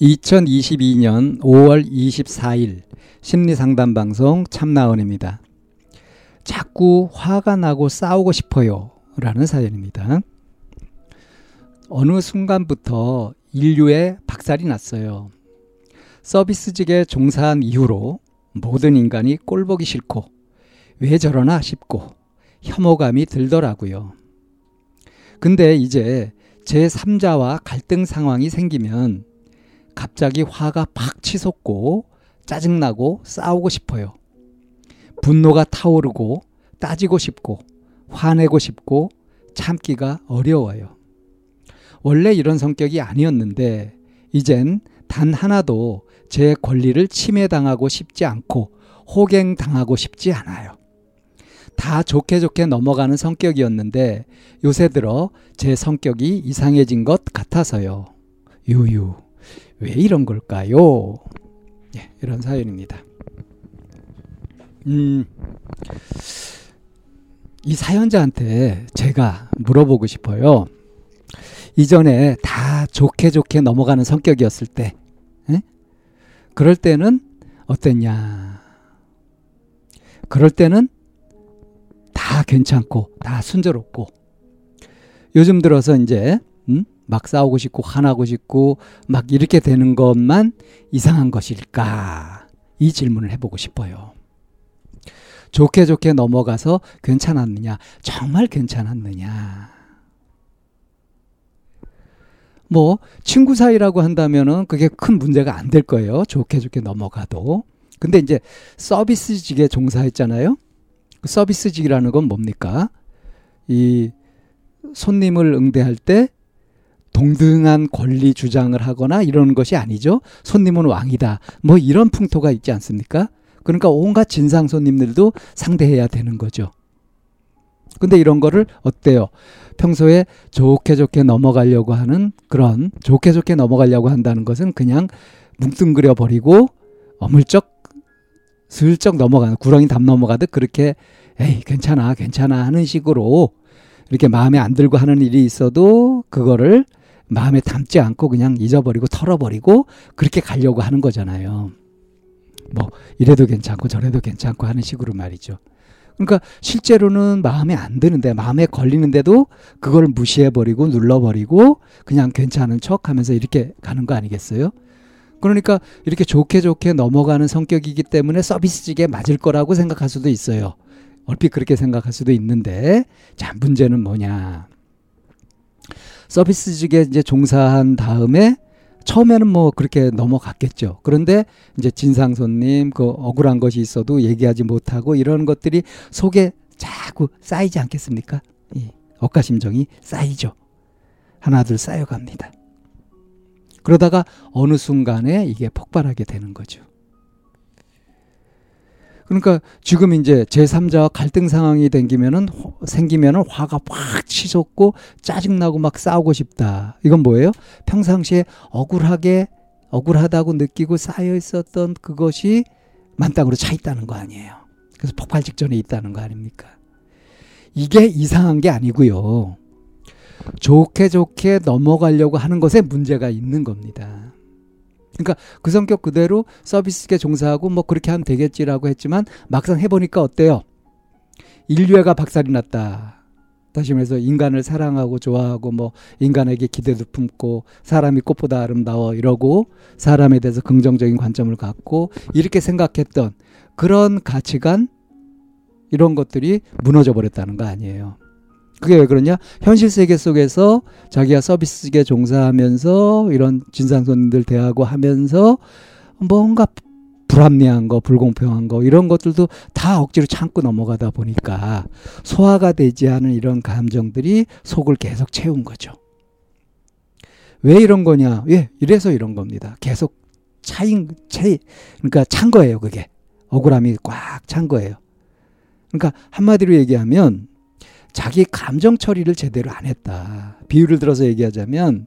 2022년 5월 24일 심리상담 방송 참나원입니다. 자꾸 화가 나고 싸우고 싶어요. 라는 사연입니다. 어느 순간부터 인류에 박살이 났어요. 서비스직에 종사한 이후로 모든 인간이 꼴보기 싫고 왜 저러나 싶고 혐오감이 들더라고요. 근데 이제 제3자와 갈등 상황이 생기면 갑자기 화가 팍 치솟고 짜증나고 싸우고 싶어요. 분노가 타오르고 따지고 싶고 화내고 싶고 참기가 어려워요. 원래 이런 성격이 아니었는데 이젠 단 하나도 제 권리를 침해당하고 싶지 않고 호갱당하고 싶지 않아요. 다 좋게 좋게 넘어가는 성격이었는데 요새 들어 제 성격이 이상해진 것 같아서요. 유유. 왜 이런 걸까요? 예, 이런 사연입니다. 음, 이 사연자한테 제가 물어보고 싶어요. 이전에 다 좋게 좋게 넘어가는 성격이었을 때, 에? 그럴 때는 어땠냐? 그럴 때는 다 괜찮고, 다 순조롭고, 요즘 들어서 이제, 음? 막 싸우고 싶고 화나고 싶고 막 이렇게 되는 것만 이상한 것일까? 이 질문을 해보고 싶어요. 좋게 좋게 넘어가서 괜찮았느냐? 정말 괜찮았느냐? 뭐 친구 사이라고 한다면은 그게 큰 문제가 안 될 거예요. 좋게 좋게 넘어가도. 근데 이제 서비스직에 종사했잖아요. 그 서비스직이라는 건 뭡니까? 이 손님을 응대할 때 동등한 권리 주장을 하거나 이런 것이 아니죠. 손님은 왕이다. 뭐 이런 풍토가 있지 않습니까? 그러니까 온갖 진상 손님들도 상대해야 되는 거죠. 근데 이런 거를 어때요? 평소에 좋게 좋게 넘어가려고 하는 그런 좋게 좋게 넘어가려고 한다는 것은 그냥 뭉뚱그려 버리고 어물쩍 슬쩍 넘어가는 구렁이 담 넘어가듯 그렇게 에이 괜찮아 괜찮아 하는 식으로 이렇게 마음에 안 들고 하는 일이 있어도 그거를 마음에 담지 않고 그냥 잊어버리고 털어버리고 그렇게 가려고 하는 거잖아요. 뭐 이래도 괜찮고 저래도 괜찮고 하는 식으로 말이죠. 그러니까 실제로는 마음에 안 드는데 마음에 걸리는데도 그걸 무시해버리고 눌러버리고 그냥 괜찮은 척 하면서 이렇게 가는 거 아니겠어요? 그러니까 이렇게 좋게 좋게 넘어가는 성격이기 때문에 서비스직에 맞을 거라고 생각할 수도 있어요. 얼핏 그렇게 생각할 수도 있는데 자 문제는 뭐냐? 서비스직에 이제 종사한 다음에 처음에는 뭐 그렇게 넘어갔겠죠. 그런데 이제 진상 손님 그 억울한 것이 있어도 얘기하지 못하고 이런 것들이 속에 자꾸 쌓이지 않겠습니까? 이 억가심정이 쌓이죠. 하나둘 쌓여갑니다. 그러다가 어느 순간에 이게 폭발하게 되는 거죠. 그러니까 지금 이제 제3자와 갈등 상황이 생기면은 생기면은 화가 확 치솟고 짜증나고 막 싸우고 싶다. 이건 뭐예요? 평상시에 억울하게 억울하다고 느끼고 쌓여 있었던 그것이 만땅으로 차 있다는 거 아니에요. 그래서 폭발 직전에 있다는 거 아닙니까? 이게 이상한 게 아니고요. 좋게 좋게 넘어가려고 하는 것에 문제가 있는 겁니다. 그러니까 그 성격 그대로 서비스계 종사하고 뭐 그렇게 하면 되겠지라고 했지만 막상 해보니까 어때요? 인류애가 박살이 났다. 다시 말해서 인간을 사랑하고 좋아하고 뭐 인간에게 기대도 품고 사람이 꽃보다 아름다워 이러고 사람에 대해서 긍정적인 관점을 갖고 이렇게 생각했던 그런 가치관 이런 것들이 무너져 버렸다는 거 아니에요. 그게 왜 그러냐? 현실 세계 속에서 자기가 서비스직에 종사하면서 이런 진상 손님들 대하고 하면서 뭔가 불합리한 거, 불공평한 거 이런 것들도 다 억지로 참고 넘어가다 보니까 소화가 되지 않은 이런 감정들이 속을 계속 채운 거죠. 왜 이런 거냐? 예, 이래서 이런 겁니다. 계속 차인 차이 그러니까 찬 거예요, 그게. 억울함이 꽉 찬 거예요. 그러니까 한마디로 얘기하면 자기 감정 처리를 제대로 안 했다. 비유를 들어서 얘기하자면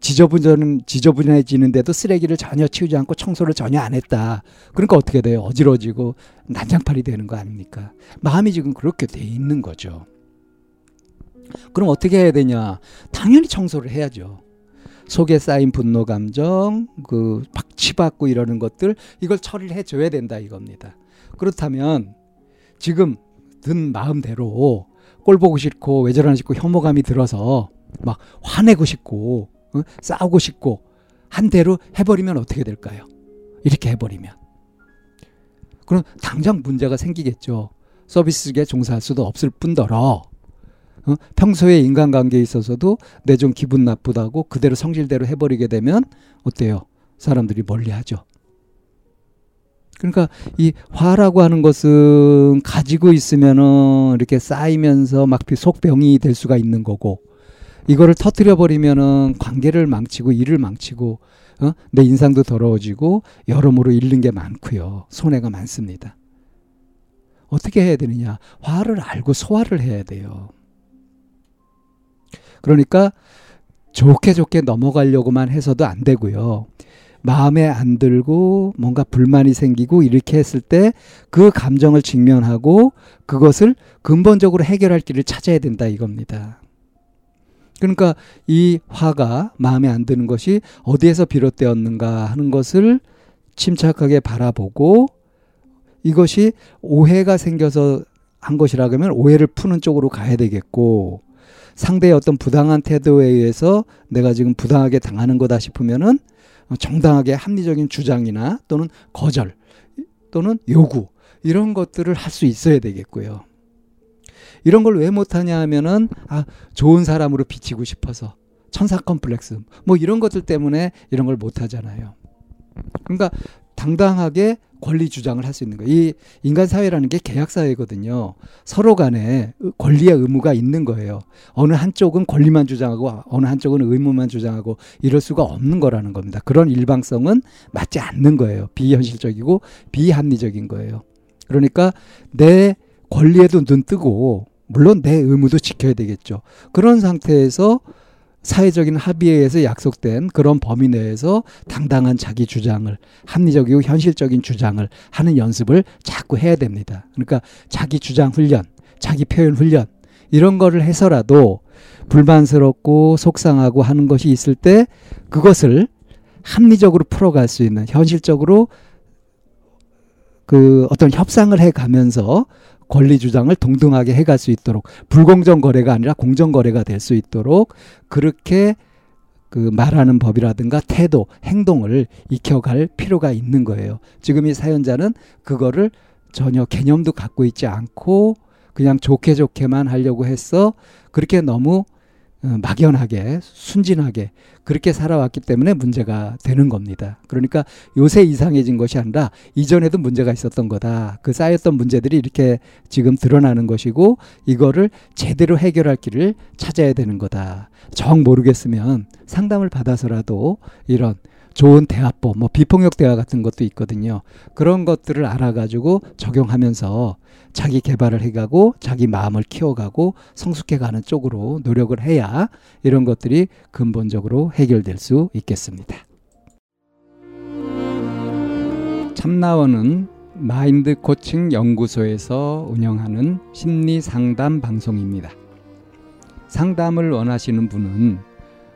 지저분한 지저분해지는데도 쓰레기를 전혀 치우지 않고 청소를 전혀 안 했다. 그러니까 어떻게 돼요? 어지러지고 난장판이 되는 거 아닙니까? 마음이 지금 그렇게 돼 있는 거죠. 그럼 어떻게 해야 되냐? 당연히 청소를 해야죠. 속에 쌓인 분노 감정, 그 박치받고 이러는 것들 이걸 처리를 해 줘야 된다 이겁니다. 그렇다면 지금 든 마음대로 꼴 보고 싫고 왜 저러나 싶고 혐오감이 들어서 막 화내고 싶고 어? 싸우고 싶고 한 대로 해버리면 어떻게 될까요? 이렇게 해버리면 그럼 당장 문제가 생기겠죠. 서비스직에 종사할 수도 없을 뿐더러 어? 평소에 인간관계에 있어서도 내 좀 기분 나쁘다고 그대로 성질대로 해버리게 되면 어때요? 사람들이 멀리하죠. 그러니까 이 화라고 하는 것은 가지고 있으면은 이렇게 쌓이면서 막 속병이 될 수가 있는 거고 이거를 터트려 버리면은 관계를 망치고 일을 망치고 어? 내 인상도 더러워지고 여러모로 잃는 게 많고요. 손해가 많습니다. 어떻게 해야 되느냐? 화를 알고 소화를 해야 돼요. 그러니까 좋게 좋게 넘어가려고만 해서도 안 되고요. 마음에 안 들고 뭔가 불만이 생기고 이렇게 했을 때 그 감정을 직면하고 그것을 근본적으로 해결할 길을 찾아야 된다 이겁니다. 그러니까 이 화가 마음에 안 드는 것이 어디에서 비롯되었는가 하는 것을 침착하게 바라보고 이것이 오해가 생겨서 한 것이라 그러면 오해를 푸는 쪽으로 가야 되겠고 상대의 어떤 부당한 태도에 의해서 내가 지금 부당하게 당하는 거다 싶으면은 정당하게 합리적인 주장이나 또는 거절 또는 요구 이런 것들을 할 수 있어야 되겠고요. 이런 걸 왜 못하냐 하면은 아 좋은 사람으로 비치고 싶어서 천사 컴플렉스 뭐 이런 것들 때문에 이런 걸 못하잖아요. 그러니까 당당하게 권리 주장을 할 수 있는 거예요. 이 인간 사회라는 게 계약 사회거든요. 서로 간에 권리의 의무가 있는 거예요. 어느 한쪽은 권리만 주장하고 어느 한쪽은 의무만 주장하고 이럴 수가 없는 거라는 겁니다. 그런 일방성은 맞지 않는 거예요. 비현실적이고 비합리적인 거예요. 그러니까 내 권리에도 눈 뜨고 물론 내 의무도 지켜야 되겠죠. 그런 상태에서 사회적인 합의에 의해서 약속된 그런 범위 내에서 당당한 자기 주장을 합리적이고 현실적인 주장을 하는 연습을 자꾸 해야 됩니다. 그러니까 자기 주장 훈련, 자기 표현 훈련 이런 거를 해서라도 불만스럽고 속상하고 하는 것이 있을 때 그것을 합리적으로 풀어갈 수 있는 현실적으로 그 어떤 협상을 해 가면서 권리 주장을 동등하게 해갈 수 있도록 불공정 거래가 아니라 공정 거래가 될 수 있도록 그렇게 그 말하는 법이라든가 태도, 행동을 익혀갈 필요가 있는 거예요. 지금 이 사연자는 그거를 전혀 개념도 갖고 있지 않고 그냥 좋게 좋게만 하려고 했어. 그렇게 너무 어, 막연하게 순진하게 그렇게 살아왔기 때문에 문제가 되는 겁니다. 그러니까 요새 이상해진 것이 아니라 이전에도 문제가 있었던 거다. 그 쌓였던 문제들이 이렇게 지금 드러나는 것이고 이거를 제대로 해결할 길을 찾아야 되는 거다. 정 모르겠으면 상담을 받아서라도 이런 좋은 대화법, 뭐 비폭력 대화 같은 것도 있거든요. 그런 것들을 알아가지고 적용하면서 자기 개발을 해가고 자기 마음을 키워가고 성숙해가는 쪽으로 노력을 해야 이런 것들이 근본적으로 해결될 수 있겠습니다. 참나원은 마인드 코칭 연구소에서 운영하는 심리 상담 방송입니다. 상담을 원하시는 분은